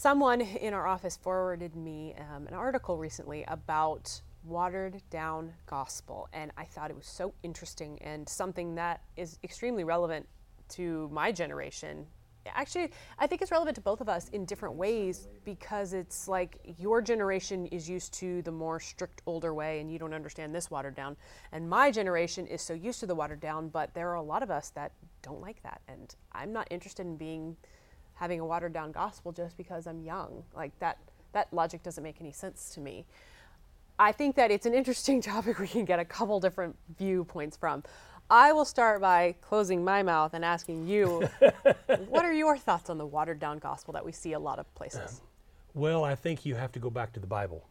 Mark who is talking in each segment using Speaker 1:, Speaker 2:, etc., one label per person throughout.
Speaker 1: Someone in our office forwarded me um, an article recently about watered down gospel, and I thought it was so interesting and something that is extremely relevant to my generation. Actually, I think it's relevant to both of us in different ways because it's like your generation is used to the more strict older way and you don't understand this watered down. And my generation is so used to the watered down, but there are a lot of us that don't like that. And I'm not interested in being having a watered down gospel just because I'm young. Like that that logic doesn't make any sense to me. I think that it's an interesting topic we can get a couple different viewpoints from. I will start by closing my mouth and asking you, what are your thoughts on the watered down gospel that we see a lot of places?
Speaker 2: Well, I think you have to go back to the Bible.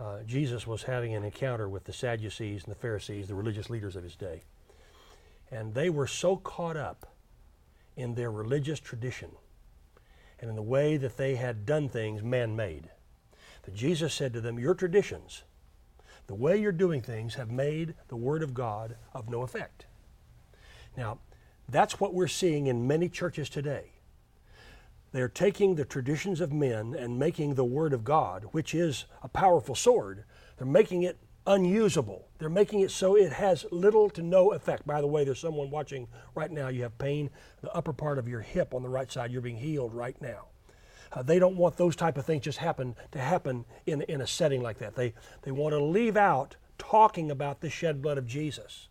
Speaker 2: Uh, Jesus was having an encounter with the Sadducees and the Pharisees, the religious leaders of his day. And they were so caught up in their religious tradition and in the way that they had done things man made. That Jesus said to them, Your traditions, the way you're doing things, have made the Word of God of no effect. Now, that's what we're seeing in many churches today. They're taking the traditions of men and making the Word of God, which is a powerful sword, they're making it unusable. They're making it so it has little to no effect. By the way, there's someone watching right now. You have pain, the upper part of your hip on the right side. You're being healed right now. Uh, they don't want those type of things just happen to happen in, in a setting like that. They, they want to leave out talking about the shed blood of Jesus.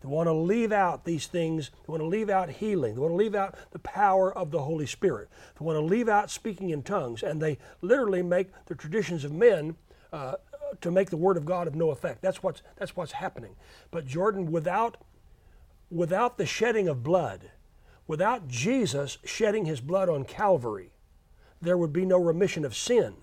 Speaker 2: They want to leave out these things. They want to leave out healing. They want to leave out the power of the Holy Spirit. They want to leave out speaking in tongues. And they literally make the traditions of men uh, to make the word of God of no effect. That's what's that's what's happening. But Jordan, without without the shedding of blood, without Jesus shedding his blood on Calvary, there would be no remission of sin.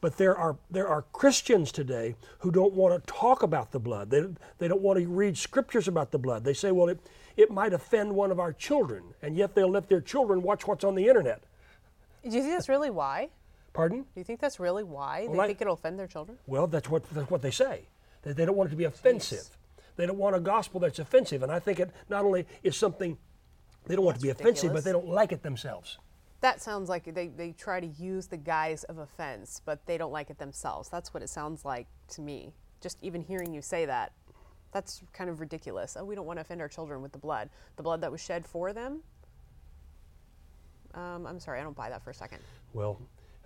Speaker 2: But there are there are Christians today who don't want to talk about the blood. They, they don't want to read scriptures about the blood. They say, well, it, it might offend one of our children, and yet they'll let their children watch what's on the internet.
Speaker 1: Do you think that's really why?
Speaker 2: Pardon?
Speaker 1: Do you think that's really why
Speaker 2: Well,
Speaker 1: they
Speaker 2: I-
Speaker 1: think it'll offend their children?
Speaker 2: Well, that's what that's what they say. They, they don't want it to be offensive. They don't want a gospel that's offensive. And I think it not only is something they don't want to be
Speaker 1: That's
Speaker 2: offensive, but they don't like it themselves.
Speaker 1: That sounds like they, they try to use the guise of offense, but they don't like it themselves. That's what it sounds like to me. Just even hearing you say that, that's kind of ridiculous. Oh, we don't want to offend our children with the blood. The blood that was shed for them? Um, I'm sorry, I don't buy that for a second.
Speaker 2: Well,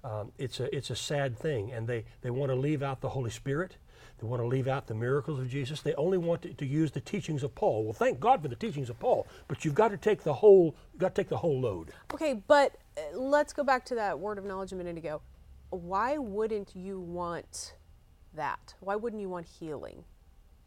Speaker 2: um, it's a it's a sad thing, and they they want to leave out the Holy Spirit. They want to leave out the miracles of Jesus. They only want to, to use the teachings of Paul. Well, thank God for the teachings of Paul, but you've got to take the whole got to take the whole load.
Speaker 1: Okay, but uh, let's go back to that word of knowledge a minute ago. Why wouldn't you want that? Why wouldn't you want healing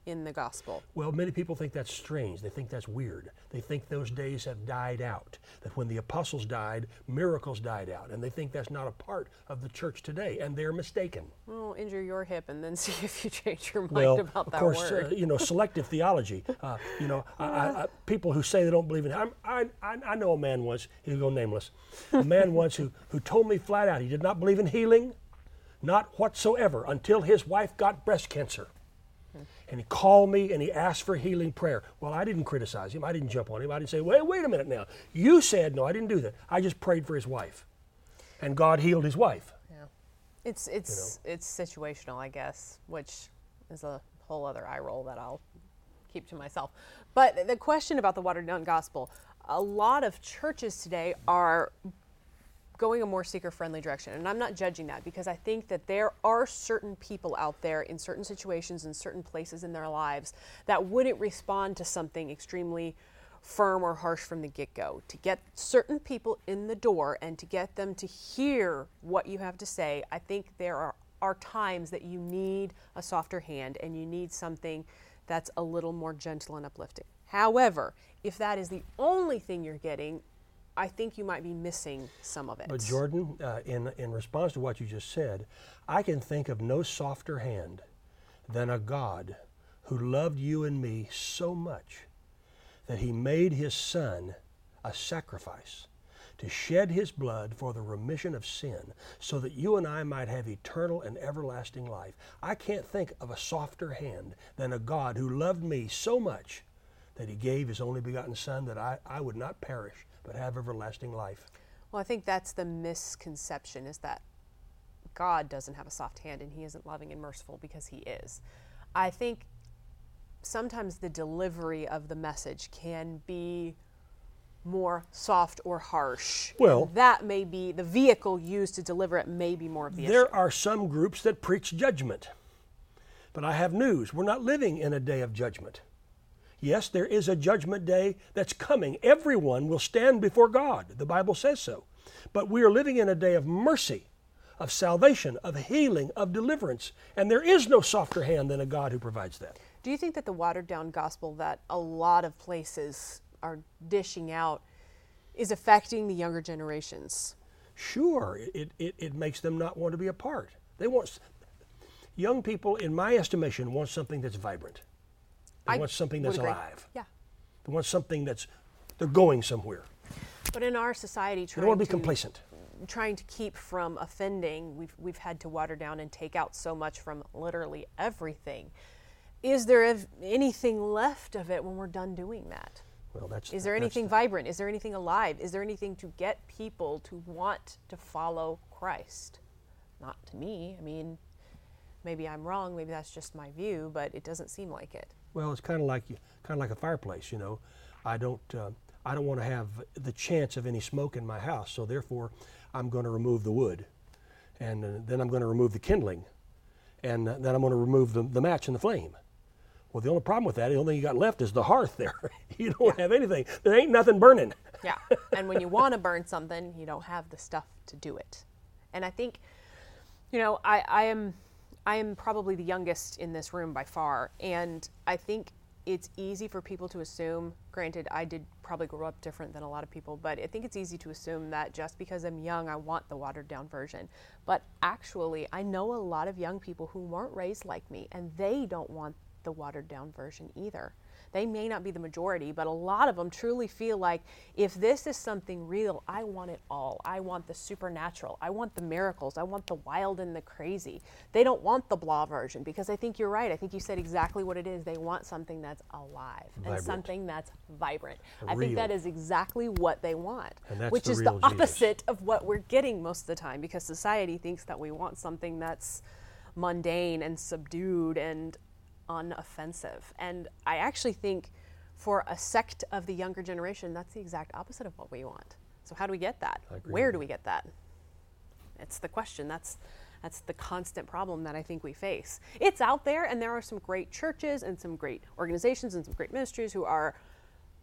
Speaker 1: in the gospel?
Speaker 2: Well, many people think that's strange. They think that's weird. They think those days have died out. That when the apostles died, miracles died out. And they think that's not a part of the church today. And they're mistaken.
Speaker 1: Well, injure your hip and then see if you change your mind
Speaker 2: Well,
Speaker 1: about that
Speaker 2: course,
Speaker 1: word.
Speaker 2: Uh, you know, selective theology. Uh, you know, I, I, I, people who say they don't believe in I'm, I, I, I know a man once, he'll go nameless, a man once who, who told me flat out he did not believe in healing, not whatsoever, until his wife got breast cancer. And he called me and he asked for healing prayer. Well, I didn't criticize him. I didn't jump on him. I didn't say, wait, wait a minute now. You said, no, I didn't do that. I just prayed for his wife. And God healed his wife.
Speaker 1: yeah. It's it's it's situational, I guess, which is a whole other eye roll that I'll keep to myself. But the question about the watered down gospel, a lot of churches today are going a more seeker friendly direction. And I'm not judging that because I think that there are certain people out there in certain situations in certain places in their lives that wouldn't respond to something extremely firm or harsh from the get go. To get certain people in the door and to get them to hear what you have to say, I think there are, are times that you need a softer hand and you need something that's a little more gentle and uplifting. However, if that is the only thing you're getting, I think you might be missing some of it.
Speaker 2: But Jordan, uh, in, in response to what you just said, I can think of no softer hand than a God who loved you and me so much that he made his son a sacrifice to shed his blood for the remission of sin so that you and I might have eternal and everlasting life. I can't think of a softer hand than a God who loved me so much that he gave his only begotten son that I, I would not perish but have everlasting life.
Speaker 1: Well, I think that's the misconception is that God doesn't have a soft hand and he isn't loving and merciful because he is. I think sometimes the delivery of the message can be more soft or harsh.
Speaker 2: Well-
Speaker 1: that may be the vehicle used to deliver it may be more of the issue.
Speaker 2: There are some groups that preach judgment. But I have news. We're not living in a day of judgment. Yes, there is a judgment day that's coming. Everyone will stand before God. The Bible says so. But we are living in a day of mercy, of salvation, of healing, of deliverance. And there is no softer hand than a God who provides that.
Speaker 1: Do you think that the watered down gospel that a lot of places are dishing out is affecting the younger generations?
Speaker 2: Sure, it, it, it makes them not want to be a part. They want, young people, in my estimation, want something that's vibrant. They
Speaker 1: I
Speaker 2: want something that's alive.
Speaker 1: Yeah.
Speaker 2: They want something that's, they're going somewhere.
Speaker 1: But in our society,
Speaker 2: They
Speaker 1: trying
Speaker 2: don't want to be complacent.
Speaker 1: trying to keep from offending, we've we've had to water down and take out so much from literally everything. Is there ev- anything left of it when we're done doing that?
Speaker 2: Well, that's.
Speaker 1: Is there
Speaker 2: that's
Speaker 1: anything
Speaker 2: the-
Speaker 1: vibrant? Is there anything alive? Is there anything to get people to want to follow Christ? Not to me. I mean, maybe I'm wrong. Maybe that's just my view, but it doesn't seem like it.
Speaker 2: Well, it's kind of like you- kind of like a fireplace. You know, I don't. Uh, I don't want to have the chance of any smoke in my house, so therefore, I'm going to remove the wood, and uh, then I'm going to remove the kindling, and uh, then I'm going to remove the, the match and the flame. Well, the only problem with that, the only thing you got left is the hearth there. you don't have anything. There ain't nothing burning.
Speaker 1: Yeah. and when you want to burn something, you don't have the stuff to do it. And I think, you know, I, I am I am probably the youngest in this room by far. And I think it's easy for people to assume, granted, I did probably grow up different than a lot of people, but I think it's easy to assume that just because I'm young, I want the watered down version. But actually, I know a lot of young people who weren't raised like me, and they don't want the watered down version either. They may not be the majority, but a lot of them truly feel like if this is something real, I want it all. I want the supernatural. I want the miracles. I want the wild and the crazy. They don't want the blah version because I think you're right. I think you said exactly what it is. They want something that's alive
Speaker 2: Vibrant.
Speaker 1: and something that's vibrant. I think that is exactly what they want, which
Speaker 2: the
Speaker 1: is
Speaker 2: real
Speaker 1: the
Speaker 2: Jesus.
Speaker 1: opposite of what we're getting most of the time because society thinks that we want something that's mundane and subdued and unoffensive. And I actually think for a sect of the younger generation, that's the exact opposite of what we want. So how do we get that? Where do we get that? It's the question. That's that's the constant problem that I think we face. It's out there, and there are some great churches and some great organizations and some great ministries who are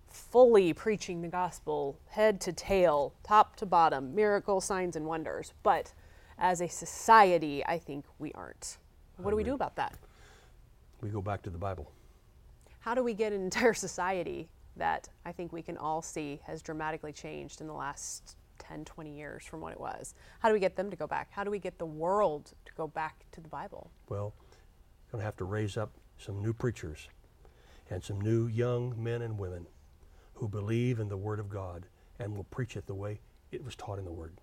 Speaker 1: fully preaching the gospel, head to tail, top to bottom, miracle signs and wonders. But as a society, I think we aren't. What do we do about that?
Speaker 2: We go back to the Bible.
Speaker 1: How do we get an entire society that I think we can all see has dramatically changed in the last 10, 20 years from what it was? How do we get them to go back? How do we get the world to go back to the Bible?
Speaker 2: Well, we're going to have to raise up some new preachers and some new young men and women who believe in the Word of God and will preach it the way it was taught in the Word.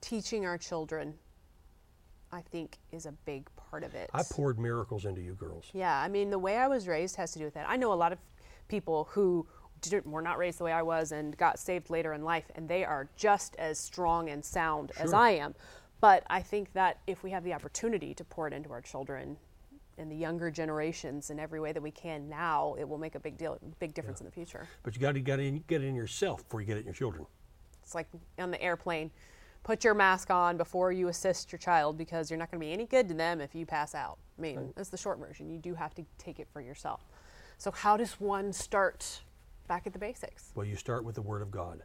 Speaker 1: Teaching our children, I think, is a big part of it.
Speaker 2: I poured miracles into you girls.
Speaker 1: Yeah, I mean, the way I was raised has to do with that. I know a lot of people who didn't, were not raised the way I was and got saved later in life, and they are just as strong and sound as I am. But I think that if we have the opportunity to pour it into our children and the younger generations in every way that we can now, it will make a big deal, big difference in the future.
Speaker 2: But you got to get it, get it in yourself before you get it in your children.
Speaker 1: It's like on the airplane. Put your mask on before you assist your child because you're not going to be any good to them if you pass out. I mean, that's the short version. You do have to take it for yourself. So, how does one start back at the basics?
Speaker 2: Well, you start with the Word of God.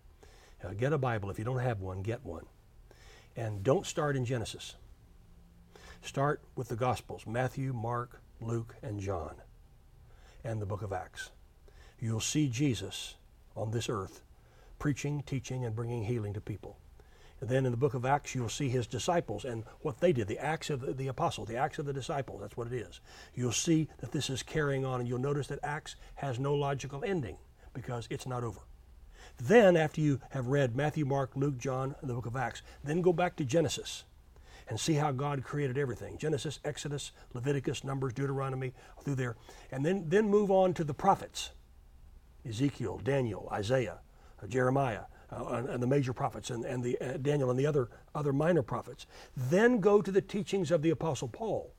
Speaker 2: Uh, get a Bible. If you don't have one, get one. And don't start in Genesis. Start with the Gospels Matthew, Mark, Luke, and John, and the book of Acts. You'll see Jesus on this earth preaching, teaching, and bringing healing to people. Then in the book of Acts, you'll see his disciples and what they did, the Acts of the, the Apostle, the Acts of the disciples. That's what it is. You'll see that this is carrying on, and you'll notice that Acts has no logical ending because it's not over. Then, after you have read Matthew, Mark, Luke, John, and the book of Acts, then go back to Genesis and see how God created everything Genesis, Exodus, Leviticus, Numbers, Deuteronomy, through there. And then, then move on to the prophets Ezekiel, Daniel, Isaiah, uh, Jeremiah, uh, and, the major prophets and, and the uh, Daniel and the other other minor prophets. Then go to the teachings of the Apostle Paul.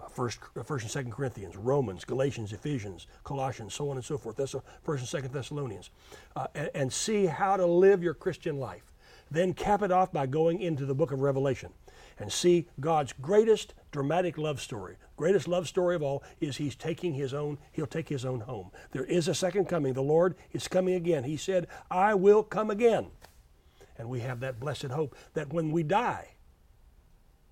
Speaker 2: Uh, first, uh, first and Second Corinthians, Romans, Galatians, Ephesians, Colossians, so on and so forth. That's First and Second Thessalonians, uh, and, and see how to live your Christian life. Then cap it off by going into the book of Revelation and see God's greatest dramatic love story. Greatest love story of all is he's taking his own, he'll take his own home. There is a second coming. The Lord is coming again. He said, I will come again. And we have that blessed hope that when we die,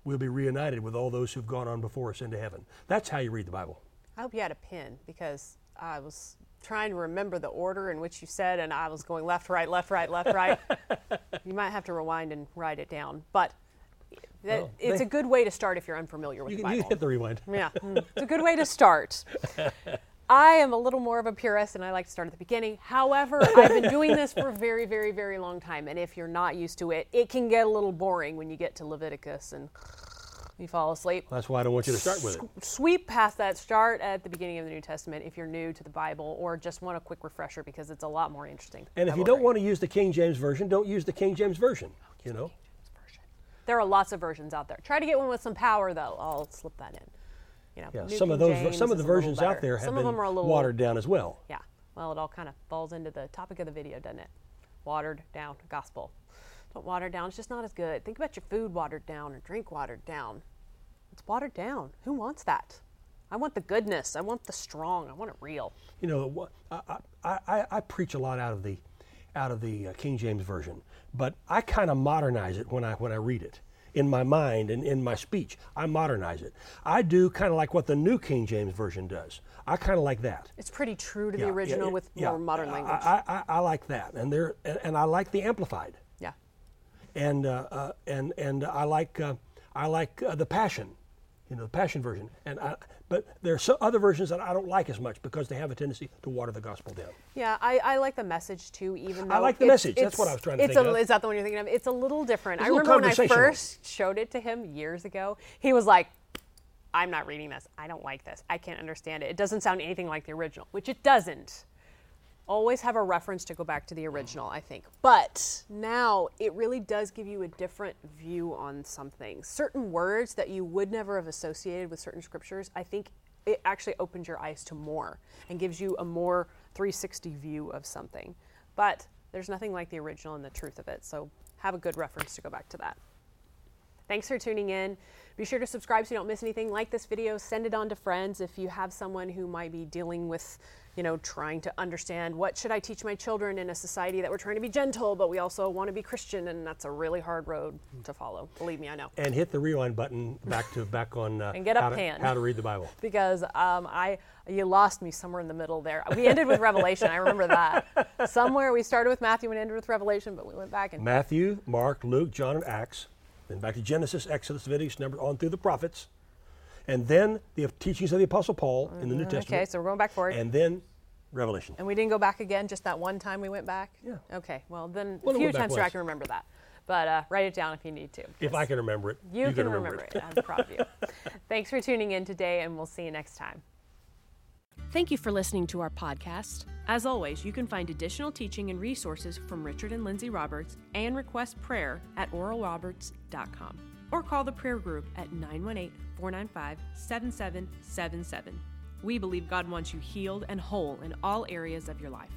Speaker 2: we'll be reunited with all those who've gone on before us into heaven. That's how you read the Bible.
Speaker 1: I hope you had a pen because I was trying to remember the order in which you said, and I was going left, right, left, right, left, right. you might have to rewind and write it down. But that,
Speaker 2: Well,
Speaker 1: it's
Speaker 2: they-
Speaker 1: a good way to start if you're unfamiliar with
Speaker 2: You
Speaker 1: the
Speaker 2: can you
Speaker 1: Bible.
Speaker 2: hit the rewind.
Speaker 1: Yeah, mm, it's a good way to start. I am a little more of a purist and I like to start at the beginning. However, I've been doing this for a very, very, very long time. And if you're not used to it, it can get a little boring when you get to Leviticus and you fall asleep.
Speaker 2: That's why I don't want you to start with it.
Speaker 1: Sweep past that, start at the beginning of the New Testament if you're new to the Bible or just want a quick refresher because it's a lot more interesting.
Speaker 2: And if you don't want to use the King James Version, don't use the King James Version. You know?
Speaker 1: There are lots of versions out there. Try to get one with some power, though. I'll slip that in. You know,
Speaker 2: Yeah,
Speaker 1: New
Speaker 2: some of those
Speaker 1: James
Speaker 2: some of the
Speaker 1: is a little
Speaker 2: versions out there have
Speaker 1: some
Speaker 2: been
Speaker 1: of them are a little
Speaker 2: watered down as well.
Speaker 1: Yeah. Well, it all kind of falls into the topic of the video, doesn't it? Watered down gospel. Don't water down. It's just not as good. Think about your food watered down or drink watered down. It's watered down. Who wants that? I want the goodness. I want the strong. I want it real.
Speaker 2: You know, I, I, I, I preach a lot out of the out of the uh, King James version, but I kind of modernize it when I when I read it in my mind and in my speech. I modernize it. I do kind of like what the New King James version does. I kind of like that.
Speaker 1: It's pretty true to
Speaker 2: Yeah,
Speaker 1: the original
Speaker 2: yeah,
Speaker 1: with
Speaker 2: yeah.
Speaker 1: more modern language.
Speaker 2: I, I, I, I like that, and there and, and I like the amplified,
Speaker 1: yeah.
Speaker 2: and uh, uh, and and I like uh, I like uh, the Passion, you know, the Passion version. And I, but there are some other versions that I don't like as much because they have a tendency to water the gospel down.
Speaker 1: Yeah, I, I like the message too, even though
Speaker 2: I like the message. That's what I was trying to
Speaker 1: it's
Speaker 2: think
Speaker 1: a,
Speaker 2: of.
Speaker 1: Is that the one you're thinking of? It's a little different.
Speaker 2: It's
Speaker 1: I
Speaker 2: little
Speaker 1: remember when I first showed it to him years ago. He was like, "I'm not reading this. I don't like this. I can't understand it. It doesn't sound anything like the original," which it doesn't. Always have a reference to go back to the original, I think. But now it really does give you a different view on something. Certain words that you would never have associated with certain scriptures, I think it actually opens your eyes to more and gives you a more 360 view of something. But there's nothing like the original and the truth of it. So have a good reference to go back to that. Thanks for tuning in. Be sure to subscribe so you don't miss anything. Like this video, send it on to friends if you have someone who might be dealing with, you know, trying to understand what should I teach my children in a society that we're trying to be gentle, but we also want to be Christian, and that's a really hard road to follow. Believe me, I know.
Speaker 2: And hit the rewind button back to back on uh,
Speaker 1: And get up
Speaker 2: how, to,
Speaker 1: pan.
Speaker 2: how to read the Bible.
Speaker 1: because um, I you lost me somewhere in the middle there. We ended with Revelation. I remember that. Somewhere we started with Matthew and ended with Revelation, but we went back and
Speaker 2: Matthew, Mark, Luke, John, and Acts. Then back to Genesis, Exodus, Leviticus, Numbers, on through the prophets. And then the teachings of the Apostle Paul in the New Testament.
Speaker 1: Mm, okay, so we're going back forward.
Speaker 2: And then Revelation.
Speaker 1: And we didn't go back again, just that one time we went back?
Speaker 2: Yeah.
Speaker 1: Okay, well, then
Speaker 2: Well,
Speaker 1: a few times through I can remember that. But uh, write it down if you need to.
Speaker 2: If I can remember it,
Speaker 1: You,
Speaker 2: you
Speaker 1: can
Speaker 2: remember,
Speaker 1: remember it. I'm proud of you. Thanks for tuning in today, and we'll see you next time. Thank you for listening to our podcast. As always, you can find additional teaching and resources from Richard and Lindsay Roberts and request prayer at oralroberts.com or call the prayer group at 918 495 7777. We believe God wants you healed and whole in all areas of your life.